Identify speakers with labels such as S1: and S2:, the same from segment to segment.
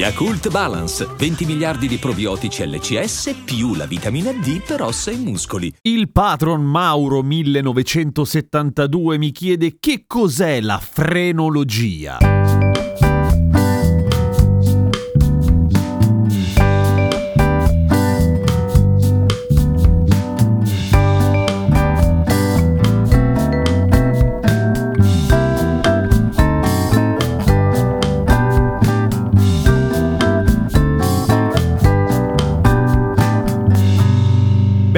S1: Yakult Balance, 20 miliardi di probiotici LCS più la vitamina D per ossa e muscoli.
S2: Il patron Mauro 1972 mi chiede che cos'è la frenologia.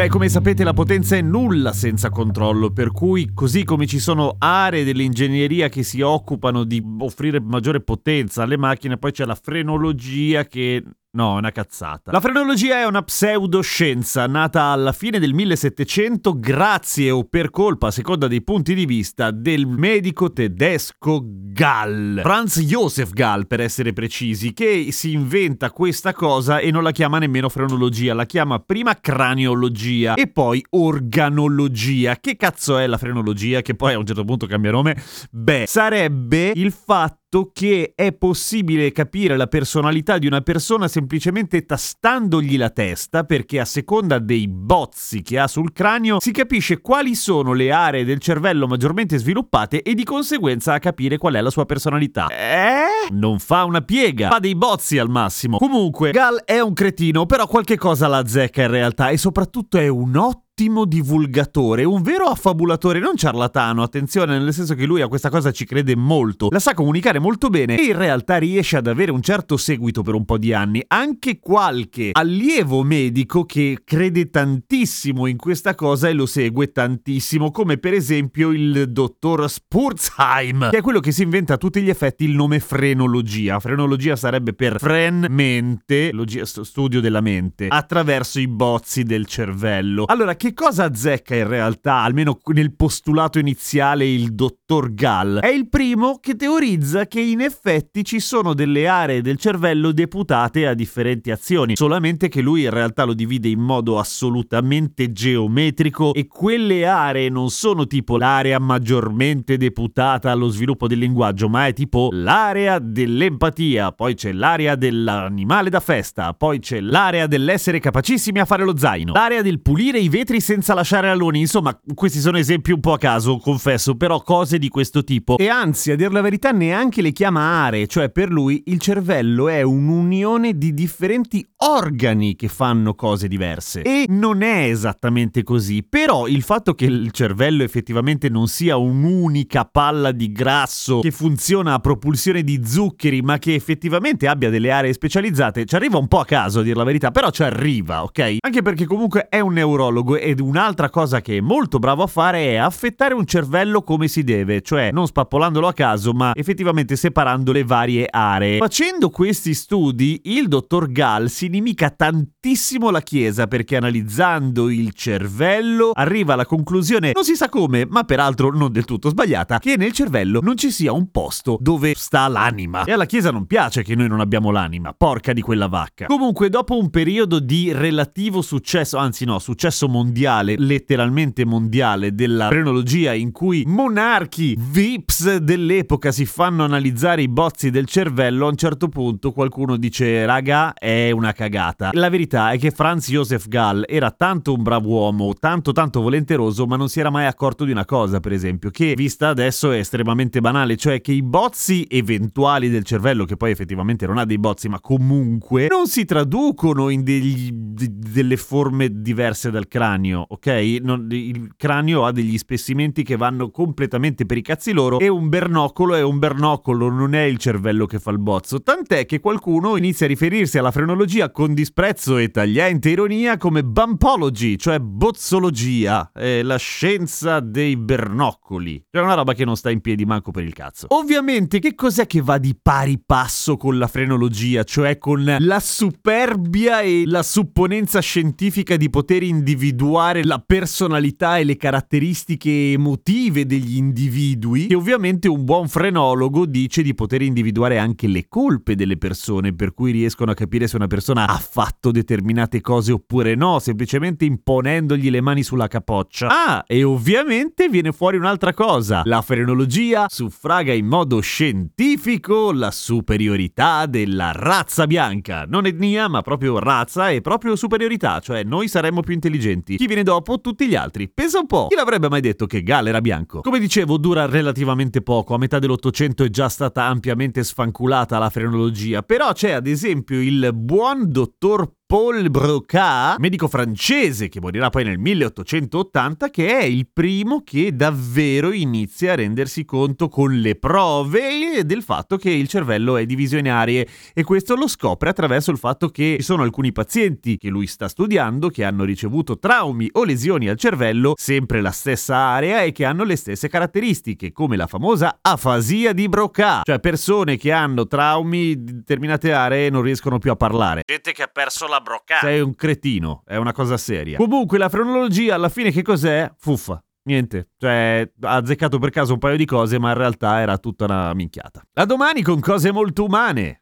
S2: Beh, come sapete la potenza è nulla senza controllo, per cui così come ci sono aree dell'ingegneria che si occupano di offrire maggiore potenza alle macchine, poi c'è la frenologia che No, è una cazzata. La frenologia è una pseudoscienza nata alla fine del 1700 grazie o per colpa, a seconda dei punti di vista, del medico tedesco Gall. Franz Josef Gall, per essere precisi, che si inventa questa cosa e non la chiama nemmeno frenologia, la chiama prima craniologia e poi organologia. Che cazzo è la frenologia? Che poi a un certo punto cambia nome? Beh, sarebbe il fatto che è possibile capire la personalità di una persona semplicemente tastandogli la testa, perché a seconda dei bozzi che ha sul cranio si capisce quali sono le aree del cervello maggiormente sviluppate e di conseguenza a capire qual è la sua personalità. Eh? Non fa una piega, fa dei bozzi al massimo. Comunque, Gal è un cretino, però qualche cosa la zecca in realtà e soprattutto è un ottimo ottimo divulgatore, un vero affabulatore, non ciarlatano, attenzione, nel senso che lui a questa cosa ci crede molto, la sa comunicare molto bene e in realtà riesce ad avere un certo seguito per un po' di anni. Anche qualche allievo medico che crede tantissimo in questa cosa e lo segue tantissimo, come per esempio il dottor Spurzheim, che è quello che si inventa a tutti gli effetti il nome frenologia. Frenologia sarebbe per fren mente, studio della mente, attraverso i bozzi del cervello. Allora, che cosa azzecca in realtà, almeno nel postulato iniziale, il dottor Gall? È il primo che teorizza che in effetti ci sono delle aree del cervello deputate a differenti azioni, solamente che lui in realtà lo divide in modo assolutamente geometrico e quelle aree non sono tipo l'area maggiormente deputata allo sviluppo del linguaggio, ma è tipo l'area dell'empatia, poi c'è l'area dell'animale da festa, poi c'è l'area dell'essere capacissimi a fare lo zaino, l'area del pulire i vetri senza lasciare aloni. Insomma, questi sono esempi un po' a caso, confesso, però cose di questo tipo. E anzi, a dir la verità, neanche le chiama aree, cioè per lui il cervello è un'unione di differenti organi che fanno cose diverse. E non è esattamente così, però il fatto che il cervello effettivamente non sia un'unica palla di grasso che funziona a propulsione di zuccheri, ma che effettivamente abbia delle aree specializzate, ci arriva un po' a caso a dir la verità, però ci arriva, ok? Anche perché comunque è un neurologo ed un'altra cosa che è molto bravo a fare è affettare un cervello come si deve, cioè non spappolandolo a caso, ma effettivamente separando le varie aree. Facendo questi studi, il dottor Gall si inimica tantissimo la Chiesa perché analizzando il cervello arriva alla conclusione, non si sa come, ma peraltro non del tutto sbagliata, che nel cervello non ci sia un posto dove sta l'anima. E alla Chiesa non piace che noi non abbiamo l'anima, porca di quella vacca. Comunque, dopo un periodo di relativo successo, anzi no, successo mondiale, letteralmente mondiale, della frenologia in cui monarchi, vips dell'epoca si fanno analizzare i bozzi del cervello, a un certo punto qualcuno dice raga è una cagata. La verità è che Franz Josef Gall era tanto un bravo uomo, tanto tanto volenteroso, ma non si era mai accorto di una cosa, per esempio, che vista adesso è estremamente banale, cioè che i bozzi eventuali del cervello, che poi effettivamente non ha dei bozzi, ma comunque non si traducono in degli, d- delle forme diverse dal cranio, ok? Non, il cranio ha degli spessimenti che vanno completamente per i cazzi loro e un bernoccolo è un bernoccolo, non è il cervello che fa il bozzo. Tant'è che qualcuno inizia a riferirsi alla frenologia con disprezzo e tagliente ironia come bumpology, cioè bozzologia, eh, la scienza dei bernoccoli. Cioè una roba che non sta in piedi manco per il cazzo. Ovviamente, che cos'è che va di pari passo con la frenologia, cioè con la superbia e la supponenza scientifica di poter individuare individuare la personalità e le caratteristiche emotive degli individui e ovviamente un buon frenologo dice di poter individuare anche le colpe delle persone per cui riescono a capire se una persona ha fatto determinate cose oppure no, semplicemente imponendogli le mani sulla capoccia. Ah, e ovviamente viene fuori un'altra cosa. La frenologia suffraga in modo scientifico la superiorità della razza bianca. Non etnia, ma proprio razza e proprio superiorità, cioè noi saremmo più intelligenti. Chi viene dopo? Tutti gli altri. Pensa un po'. Chi l'avrebbe mai detto che Gal era bianco? Come dicevo, dura relativamente poco. A metà dell'Ottocento è già stata ampiamente sfanculata la frenologia, però c'è ad esempio il buon dottor Paul Broca, medico francese che morirà poi nel 1880, che è il primo che davvero inizia a rendersi conto con le prove del fatto che il cervello è diviso in aree e questo lo scopre attraverso il fatto che ci sono alcuni pazienti che lui sta studiando che hanno ricevuto traumi o lesioni al cervello, sempre la stessa area e che hanno le stesse caratteristiche, come la famosa afasia di Broca, cioè persone che hanno traumi di determinate aree e non riescono più a parlare.
S3: Gente che ha perso la broccata.
S2: Sei un cretino, è una cosa seria. Comunque la frenologia alla fine che cos'è? Fuffa. Niente, cioè ha azzeccato per caso un paio di cose, ma in realtà era tutta una minchiata. A domani con cose molto umane.